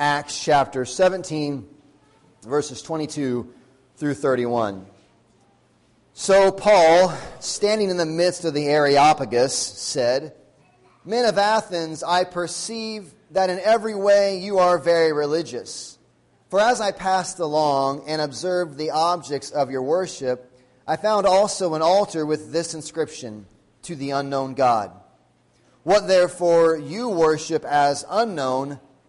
Acts chapter 17, verses 22 through 31. So Paul, standing in the midst of the Areopagus, said, Men of Athens, I perceive that in every way you are very religious. For as I passed along and observed the objects of your worship, I found also an altar with this inscription To the unknown God. What therefore you worship as unknown,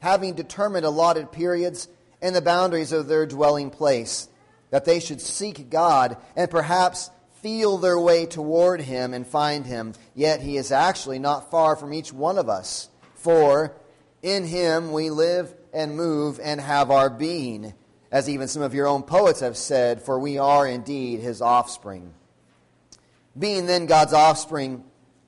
having determined allotted periods and the boundaries of their dwelling place, that they should seek God and perhaps feel their way toward him and find him, yet he is actually not far from each one of us. For in him we live and move and have our being, as even some of your own poets have said, for we are indeed his offspring. Being then God's offspring,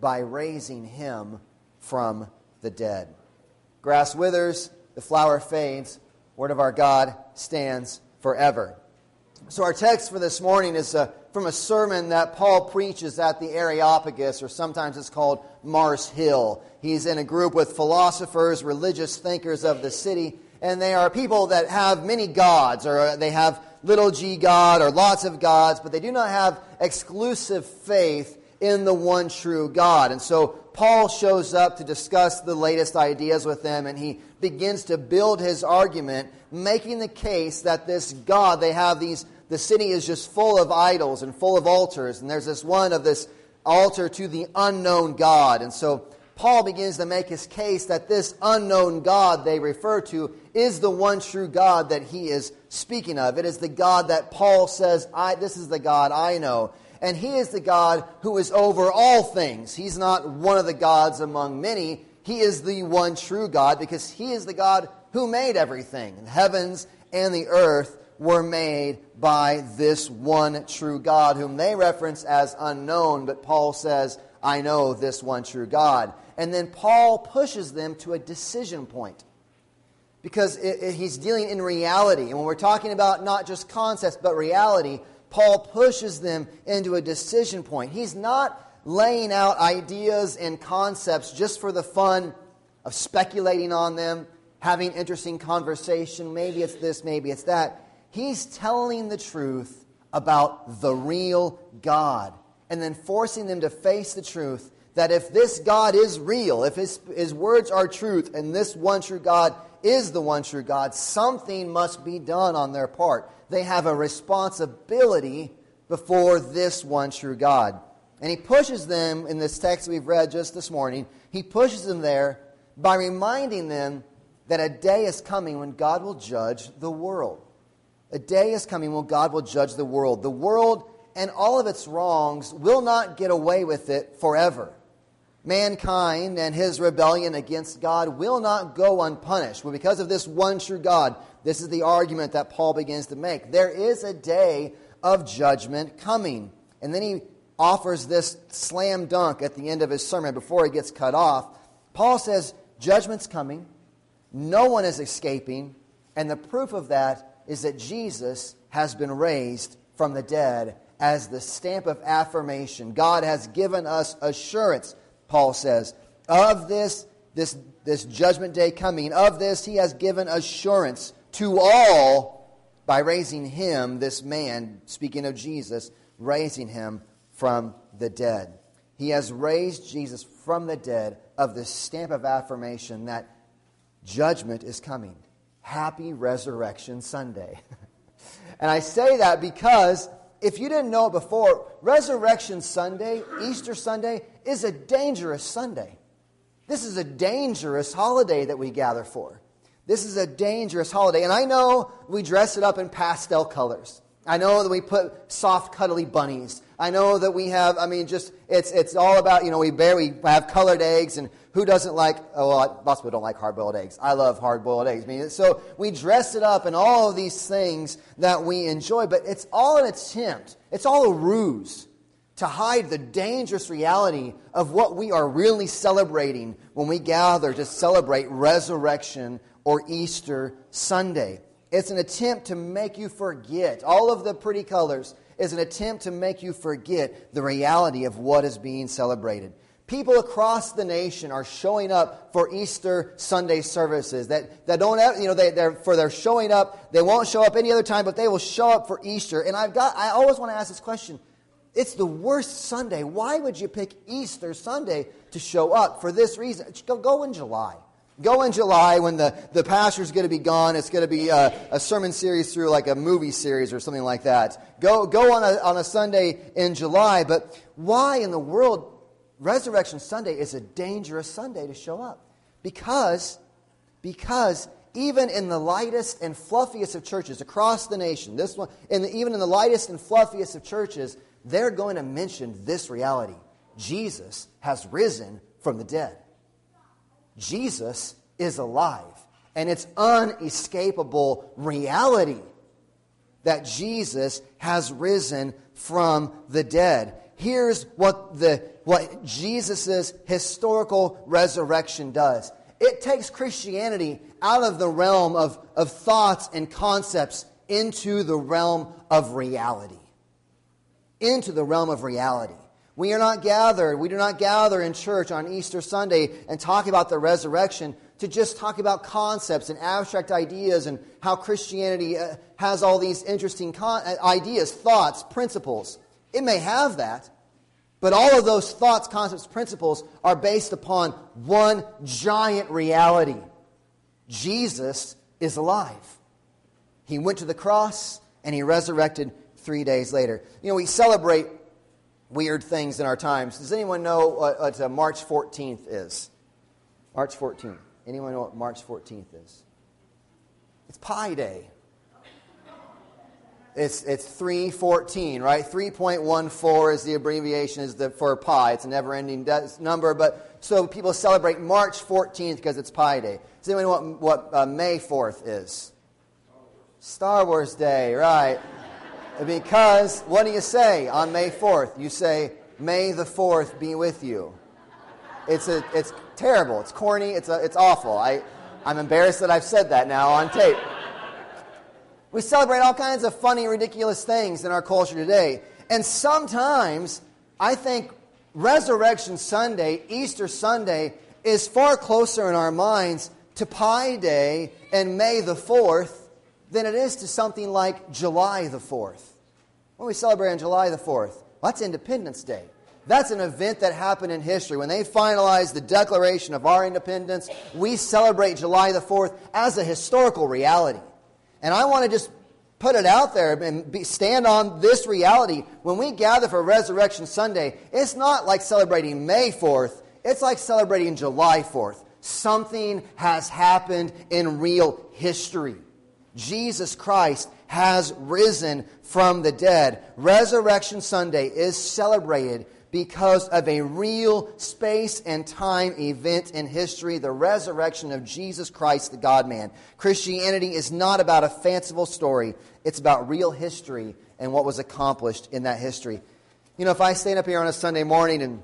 by raising him from the dead. Grass withers, the flower fades, word of our God stands forever. So, our text for this morning is uh, from a sermon that Paul preaches at the Areopagus, or sometimes it's called Mars Hill. He's in a group with philosophers, religious thinkers of the city, and they are people that have many gods, or uh, they have little g God, or lots of gods, but they do not have exclusive faith in the one true God. And so Paul shows up to discuss the latest ideas with them, and he begins to build his argument, making the case that this God, they have these the city is just full of idols and full of altars. And there's this one of this altar to the unknown God. And so Paul begins to make his case that this unknown God they refer to is the one true God that he is speaking of. It is the God that Paul says, I, This is the God I know. And he is the God who is over all things. He's not one of the gods among many. He is the one true God because he is the God who made everything, the heavens and the earth were made by this one true God, whom they reference as unknown, but Paul says, I know this one true God. And then Paul pushes them to a decision point because it, it, he's dealing in reality. And when we're talking about not just concepts, but reality, Paul pushes them into a decision point. He's not laying out ideas and concepts just for the fun of speculating on them, having interesting conversation. Maybe it's this, maybe it's that. He's telling the truth about the real God and then forcing them to face the truth that if this God is real, if his, his words are truth, and this one true God is the one true God, something must be done on their part. They have a responsibility before this one true God. And he pushes them in this text we've read just this morning, he pushes them there by reminding them that a day is coming when God will judge the world. A day is coming when God will judge the world. The world and all of its wrongs will not get away with it forever. Mankind and his rebellion against God will not go unpunished. But because of this one true God, this is the argument that Paul begins to make. There is a day of judgment coming. And then he offers this slam dunk at the end of his sermon before he gets cut off. Paul says, Judgment's coming. No one is escaping. And the proof of that is that Jesus has been raised from the dead as the stamp of affirmation. God has given us assurance, Paul says, of this, this, this judgment day coming. Of this, he has given assurance to all by raising him, this man, speaking of Jesus, raising him from the dead. He has raised Jesus from the dead of the stamp of affirmation that judgment is coming Happy Resurrection Sunday. and I say that because if you didn't know it before, Resurrection Sunday, Easter Sunday, is a dangerous Sunday. This is a dangerous holiday that we gather for. This is a dangerous holiday. And I know we dress it up in pastel colors. I know that we put soft, cuddly bunnies. I know that we have, I mean, just, it's, it's all about, you know, we bear, we have colored eggs, and who doesn't like, oh, well, lots of people don't like hard boiled eggs. I love hard boiled eggs. I mean, so we dress it up and all of these things that we enjoy, but it's all an attempt, it's all a ruse to hide the dangerous reality of what we are really celebrating when we gather to celebrate resurrection or Easter Sunday. It's an attempt to make you forget. All of the pretty colors is an attempt to make you forget the reality of what is being celebrated. People across the nation are showing up for Easter Sunday services that, that don't have, you know, they, they're, for their showing up. They won't show up any other time, but they will show up for Easter. And I've got, I always want to ask this question. It's the worst Sunday. Why would you pick Easter Sunday to show up for this reason? Go, go in July. Go in July when the, the pastor's going to be gone. It's going to be a, a, sermon series through like a movie series or something like that. Go, go on, a, on a Sunday in July. But why in the world Resurrection Sunday is a dangerous Sunday to show up? Because, because even in the lightest and fluffiest of churches across the nation, this one, in the, even in the lightest and fluffiest of churches, they're going to mention this reality Jesus has risen from the dead. Jesus is alive. And it's unescapable reality that Jesus has risen from the dead. Here's what, the, what Jesus' historical resurrection does it takes Christianity out of the realm of, of thoughts and concepts into the realm of reality. Into the realm of reality. We are not gathered, we do not gather in church on Easter Sunday and talk about the resurrection to just talk about concepts and abstract ideas and how Christianity uh, has all these interesting con- uh, ideas, thoughts, principles. It may have that, but all of those thoughts, concepts, principles are based upon one giant reality Jesus is alive. He went to the cross and he resurrected three days later. You know, we celebrate weird things in our times. Does anyone know what, what uh, March 14th is? March 14th. Anyone know what March 14th is? It's Pi Day. It's, it's 314, right? 3.14 is the abbreviation is the, for pi. It's a never ending number. But so people celebrate March 14th because it's Pi Day. Does anyone know what, what uh, May 4th is? Star Wars Day, right? Because what do you say on May 4th? You say, May the 4th be with you. It's, a, it's terrible. It's corny. It's, a, it's awful. I, I'm embarrassed that I've said that now on tape. We celebrate all kinds of funny, ridiculous things in our culture today. And sometimes I think Resurrection Sunday, Easter Sunday, is far closer in our minds to Pi Day and May the 4th than it is to something like July the 4th. When we celebrate on July the 4th, well, that's Independence Day. That's an event that happened in history. When they finalized the Declaration of our independence, we celebrate July the 4th as a historical reality. And I want to just put it out there and be, stand on this reality. When we gather for Resurrection Sunday, it's not like celebrating May 4th, it's like celebrating July 4th. Something has happened in real history. Jesus Christ has risen from the dead. Resurrection Sunday is celebrated because of a real space and time event in history, the resurrection of Jesus Christ, the God man. Christianity is not about a fanciful story, it's about real history and what was accomplished in that history. You know, if I stand up here on a Sunday morning and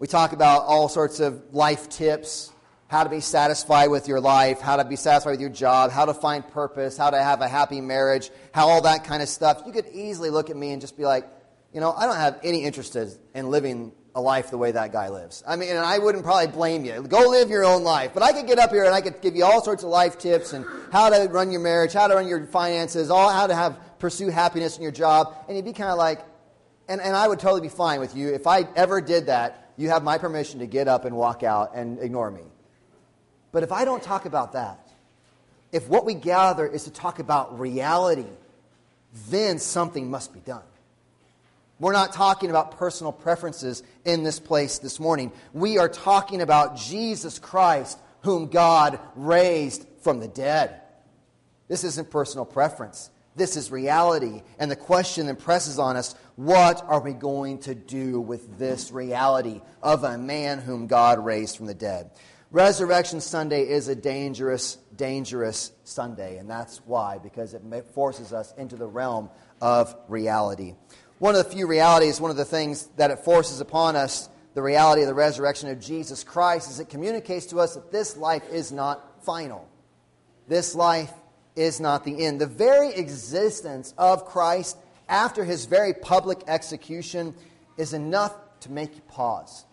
we talk about all sorts of life tips, how to be satisfied with your life, how to be satisfied with your job, how to find purpose, how to have a happy marriage, how all that kind of stuff. You could easily look at me and just be like, you know, I don't have any interest in living a life the way that guy lives. I mean, and I wouldn't probably blame you. Go live your own life. But I could get up here and I could give you all sorts of life tips and how to run your marriage, how to run your finances, all how to have pursue happiness in your job. And you'd be kind of like, and, and I would totally be fine with you. If I ever did that, you have my permission to get up and walk out and ignore me. But if I don't talk about that, if what we gather is to talk about reality, then something must be done. We're not talking about personal preferences in this place this morning. We are talking about Jesus Christ, whom God raised from the dead. This isn't personal preference. This is reality. And the question that presses on us what are we going to do with this reality of a man whom God raised from the dead? Resurrection Sunday is a dangerous, dangerous Sunday, and that's why, because it forces us into the realm of reality. One of the few realities, one of the things that it forces upon us, the reality of the resurrection of Jesus Christ, is it communicates to us that this life is not final. This life is not the end. The very existence of Christ after his very public execution is enough to make you pause.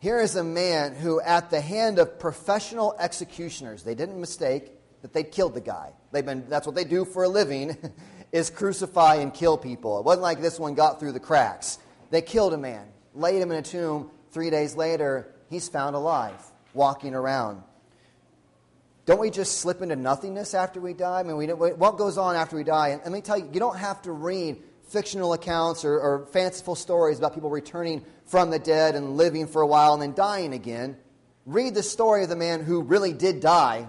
Here is a man who, at the hand of professional executioners, they didn't mistake that they'd killed the guy. They've been, that's what they do for a living, is crucify and kill people. It wasn't like this one got through the cracks. They killed a man, laid him in a tomb. Three days later, he's found alive, walking around. Don't we just slip into nothingness after we die? I mean, we, what goes on after we die? And let me tell you, you don't have to read fictional accounts or, or fanciful stories about people returning from the dead and living for a while and then dying again. Read the story of the man who really did die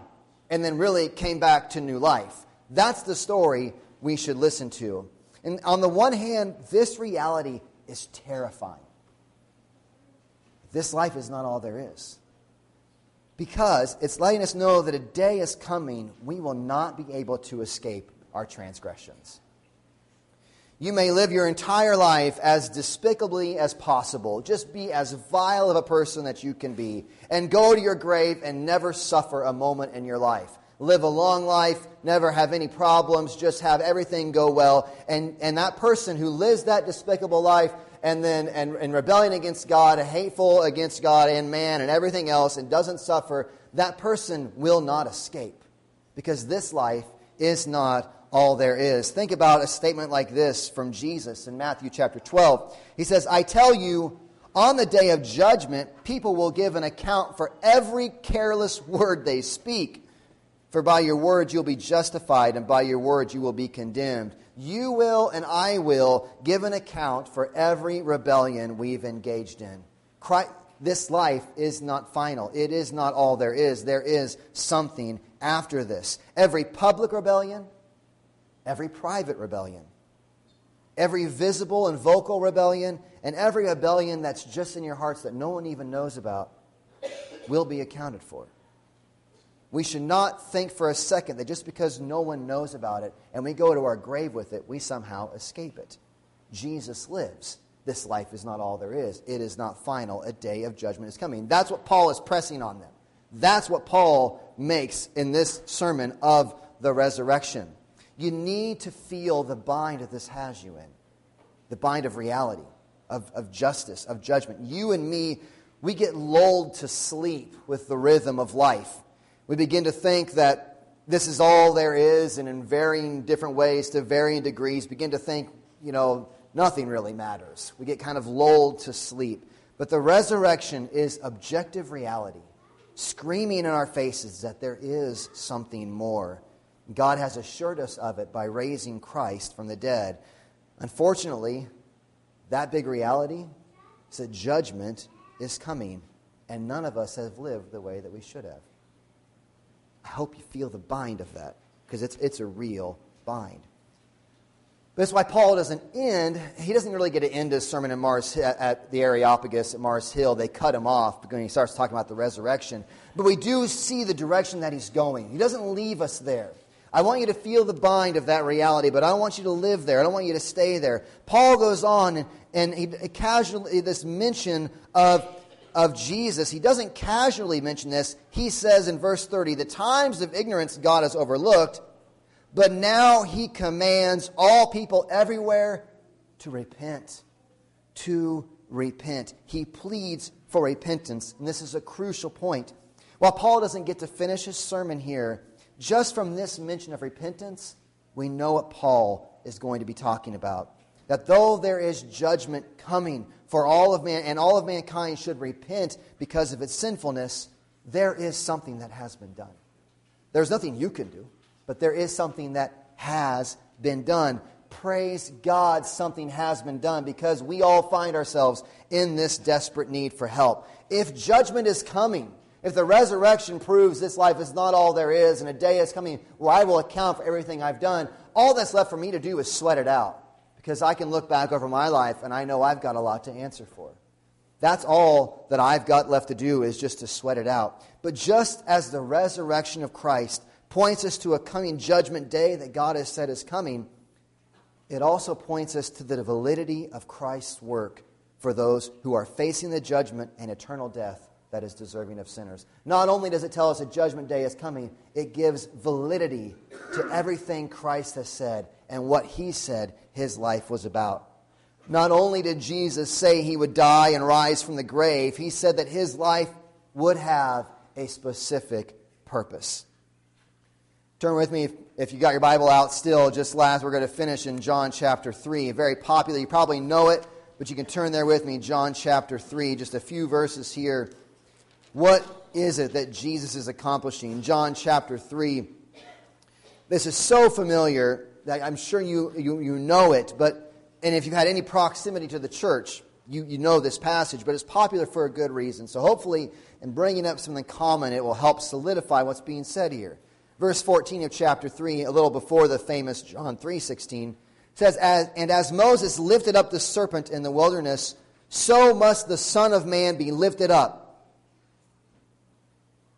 and then really came back to new life. That's the story we should listen to. And on the one hand, this reality is terrifying. This life is not all there is because it's letting us know that a day is coming we will not be able to escape our transgressions. You may live your entire life as despicably as possible. Just be as vile of a person that you can be. And go to your grave and never suffer a moment in your life. Live a long life, never have any problems, just have everything go well. And, and that person who lives that despicable life and then and, and rebellion against God, hateful against God and man and everything else, and doesn't suffer, that person will not escape. Because this life is not all there is. Think about a statement like this from Jesus in Matthew chapter 12. He says, I tell you, on the day of judgment, people will give an account for every careless word they speak. For by your words you'll be justified, and by your words you will be condemned. You will and I will give an account for every rebellion we've engaged in. Christ, this life is not final. It is not all there is. There is something after this. Every public rebellion, every private rebellion, every visible and vocal rebellion, and every rebellion that's just in your hearts that no one even knows about will be accounted for. We should not think for a second that just because no one knows about it and we go to our grave with it, we somehow escape it. Jesus lives. This life is not all there is. It is not final. A day of judgment is coming. That's what Paul is pressing on them. That's what Paul makes in this sermon of the resurrection. You need to feel the bind that this has you in the bind of reality, of, of justice, of judgment. You and me, we get lulled to sleep with the rhythm of life we begin to think that this is all there is, and in varying different ways, to varying degrees, begin to think, you know, nothing really matters. We get kind of lulled to sleep. But the resurrection is objective reality, screaming in our faces that there is something more. God has assured us of it by raising Christ from the dead. Unfortunately, that big reality is that judgment is coming, and none of us have lived the way that we should have. I hope you feel the bind of that because it's, it's a real bind. That's why Paul doesn't end. He doesn't really get to end his sermon in Mars at the Areopagus at Mars Hill. They cut him off when he starts talking about the resurrection. But we do see the direction that he's going. He doesn't leave us there. I want you to feel the bind of that reality, but I don't want you to live there. I don't want you to stay there. Paul goes on and, and he casually this mention of of Jesus, he doesn't casually mention this. He says in verse 30, the times of ignorance God has overlooked, but now he commands all people everywhere to repent. To repent. He pleads for repentance, and this is a crucial point. While Paul doesn't get to finish his sermon here, just from this mention of repentance, we know what Paul is going to be talking about. That though there is judgment coming for all of man, and all of mankind should repent because of its sinfulness, there is something that has been done. There's nothing you can do, but there is something that has been done. Praise God, something has been done because we all find ourselves in this desperate need for help. If judgment is coming, if the resurrection proves this life is not all there is, and a day is coming where I will account for everything I've done, all that's left for me to do is sweat it out. Because I can look back over my life and I know I've got a lot to answer for. That's all that I've got left to do is just to sweat it out. But just as the resurrection of Christ points us to a coming judgment day that God has said is coming, it also points us to the validity of Christ's work for those who are facing the judgment and eternal death that is deserving of sinners. Not only does it tell us a judgment day is coming, it gives validity to everything Christ has said and what he said his life was about. Not only did Jesus say he would die and rise from the grave, he said that his life would have a specific purpose. Turn with me, if, you got your Bible out still, just last, we're going to finish in John chapter 3. Very popular. You probably know it, but you can turn there with me, John chapter 3, just a few verses here what is it that Jesus is accomplishing? John chapter 3. This is so familiar that I'm sure you, you, you know it, but, and if you've had any proximity to the church, you, you know this passage, but it's popular for a good reason. So hopefully, in bringing up something common, it will help solidify what's being said here. Verse 14 of chapter 3, a little before the famous John 3.16, says, as, And as Moses lifted up the serpent in the wilderness, so must the Son of Man be lifted up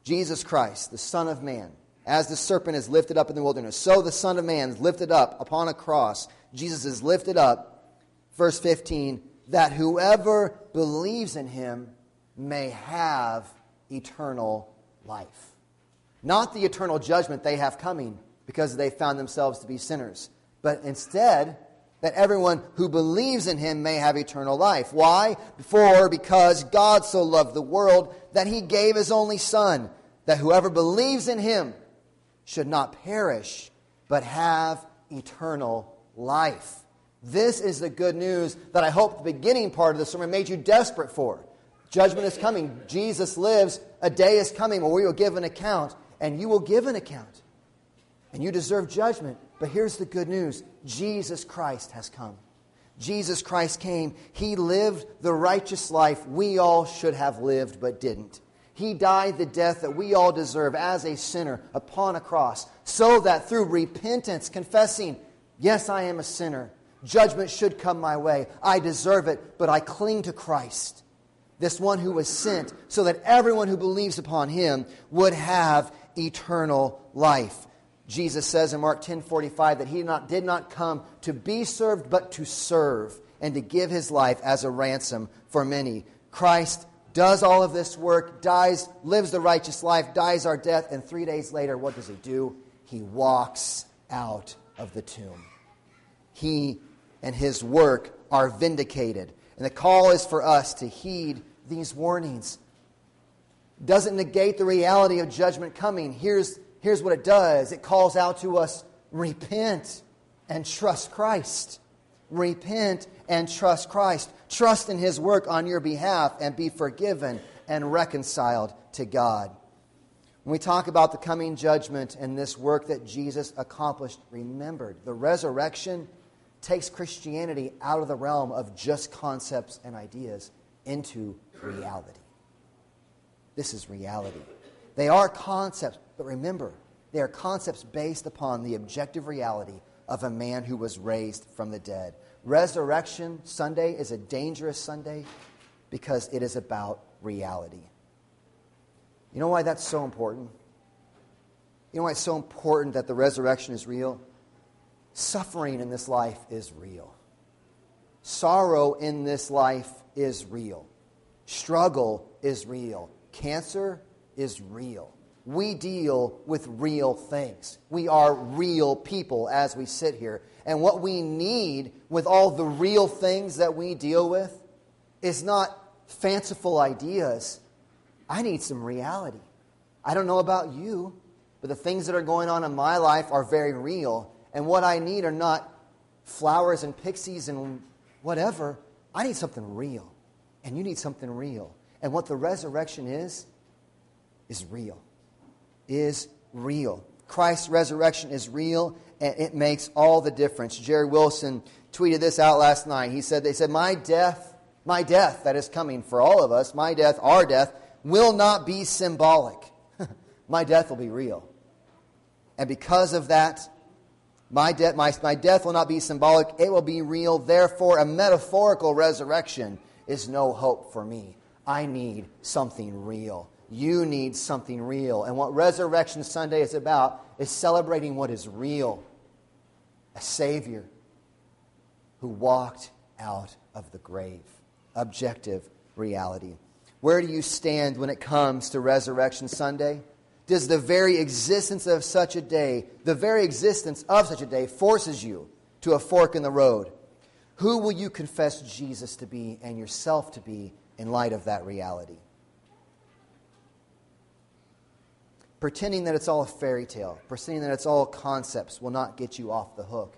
Jesus Christ, the Son of Man, as the serpent is lifted up in the wilderness, so the Son of Man is lifted up upon a cross. Jesus is lifted up, verse 15, that whoever believes in him may have eternal life. Not the eternal judgment they have coming because they found themselves to be sinners, but instead, that everyone who believes in him may have eternal life. Why? For because God so loved the world that he gave his only Son, that whoever believes in him should not perish, but have eternal life. This is the good news that I hope the beginning part of the sermon made you desperate for. Judgment is coming. Jesus lives. A day is coming where we will give an account, and you will give an account. And you deserve judgment. But here's the good news Jesus Christ has come. Jesus Christ came. He lived the righteous life we all should have lived but didn't. He died the death that we all deserve as a sinner upon a cross, so that through repentance, confessing, Yes, I am a sinner, judgment should come my way. I deserve it, but I cling to Christ, this one who was sent, so that everyone who believes upon him would have eternal life. Jesus says in Mark 10:45 that he not, did not come to be served but to serve and to give his life as a ransom for many. Christ does all of this work, dies, lives the righteous life, dies our death, and 3 days later what does he do? He walks out of the tomb. He and his work are vindicated. And the call is for us to heed these warnings. Doesn't negate the reality of judgment coming. Here's here's what it does it calls out to us repent and trust Christ. Repent and trust Christ. Trust in His work on your behalf and be forgiven and reconciled to God. When we talk about the coming judgment and this work that Jesus accomplished, remember, the resurrection takes Christianity out of the realm of just concepts and ideas into reality. This is reality. They are concepts, but remember, they are concepts based upon the objective reality of a man who was raised from the dead. Resurrection Sunday is a dangerous Sunday because it is about reality. You know why that's so important? You know why it's so important that the resurrection is real? Suffering in this life is real. Sorrow in this life is real. Struggle is real. Cancer is real. We deal with real things. We are real people as we sit here. And what we need with all the real things that we deal with is not fanciful ideas. I need some reality. I don't know about you, but the things that are going on in my life are very real. And what I need are not flowers and pixies and whatever. I need something real. And you need something real. And what the resurrection is, is real is real. Christ's resurrection is real, and it makes all the difference. Jared Wilson tweeted this out last night. He said, They said, My death, my death that is coming for all of us, my death, our death, will not be symbolic. my death will be real. And because of that, my, de- my, my death will not be symbolic, it will be real. Therefore, a metaphorical resurrection is no hope for me. I need something real. You need something real. And what Resurrection Sunday is about is celebrating what is real a Savior who walked out of the grave. Objective reality. Where do you stand when it comes to Resurrection Sunday? Does the very existence of such a day, the very existence of such a day, forces you to a fork in the road? Who will you confess Jesus to be and yourself to be in light of that reality? Pretending that it's all a fairy tale, pretending that it's all concepts, will not get you off the hook.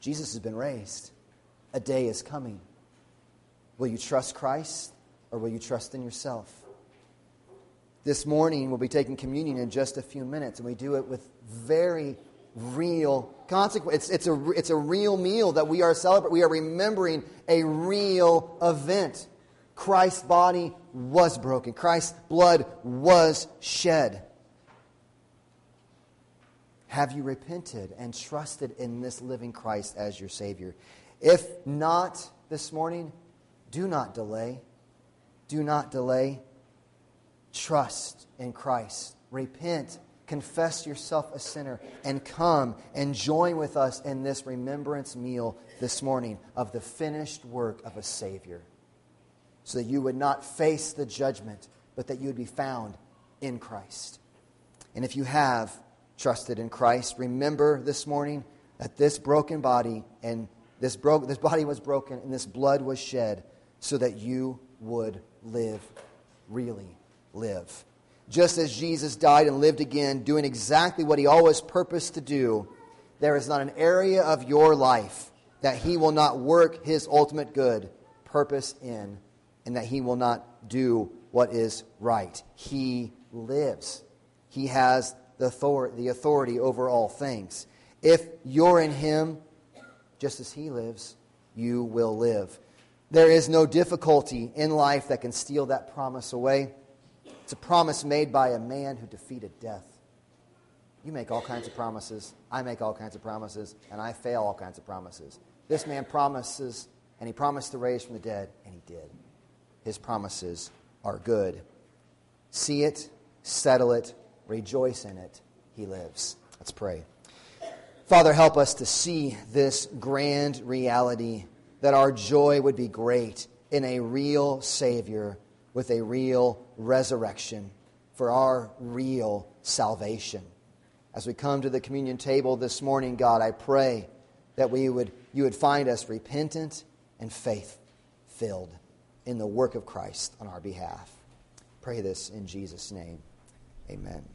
Jesus has been raised. A day is coming. Will you trust Christ or will you trust in yourself? This morning, we'll be taking communion in just a few minutes, and we do it with very real consequence. It's, it's, a, it's a real meal that we are celebrating. We are remembering a real event. Christ's body was broken, Christ's blood was shed. Have you repented and trusted in this living Christ as your Savior? If not this morning, do not delay. Do not delay. Trust in Christ. Repent. Confess yourself a sinner and come and join with us in this remembrance meal this morning of the finished work of a Savior so that you would not face the judgment, but that you would be found in Christ. And if you have, trusted in Christ, remember this morning that this broken body and this, bro- this body was broken and this blood was shed so that you would live, really live. Just as Jesus died and lived again, doing exactly what he always purposed to do, there is not an area of your life that he will not work his ultimate good purpose in, and that he will not do what is right. He lives. He has the authority, the authority over all things. If you're in Him, just as He lives, you will live. There is no difficulty in life that can steal that promise away. It's a promise made by a man who defeated death. You make all kinds of promises. I make all kinds of promises, and I fail all kinds of promises. This man promises, and he promised to raise from the dead, and he did. His promises are good. See it, settle it, Rejoice in it. He lives. Let's pray. Father, help us to see this grand reality that our joy would be great in a real Savior with a real resurrection for our real salvation. As we come to the communion table this morning, God, I pray that we would, you would find us repentant and faith filled in the work of Christ on our behalf. Pray this in Jesus' name. Amen.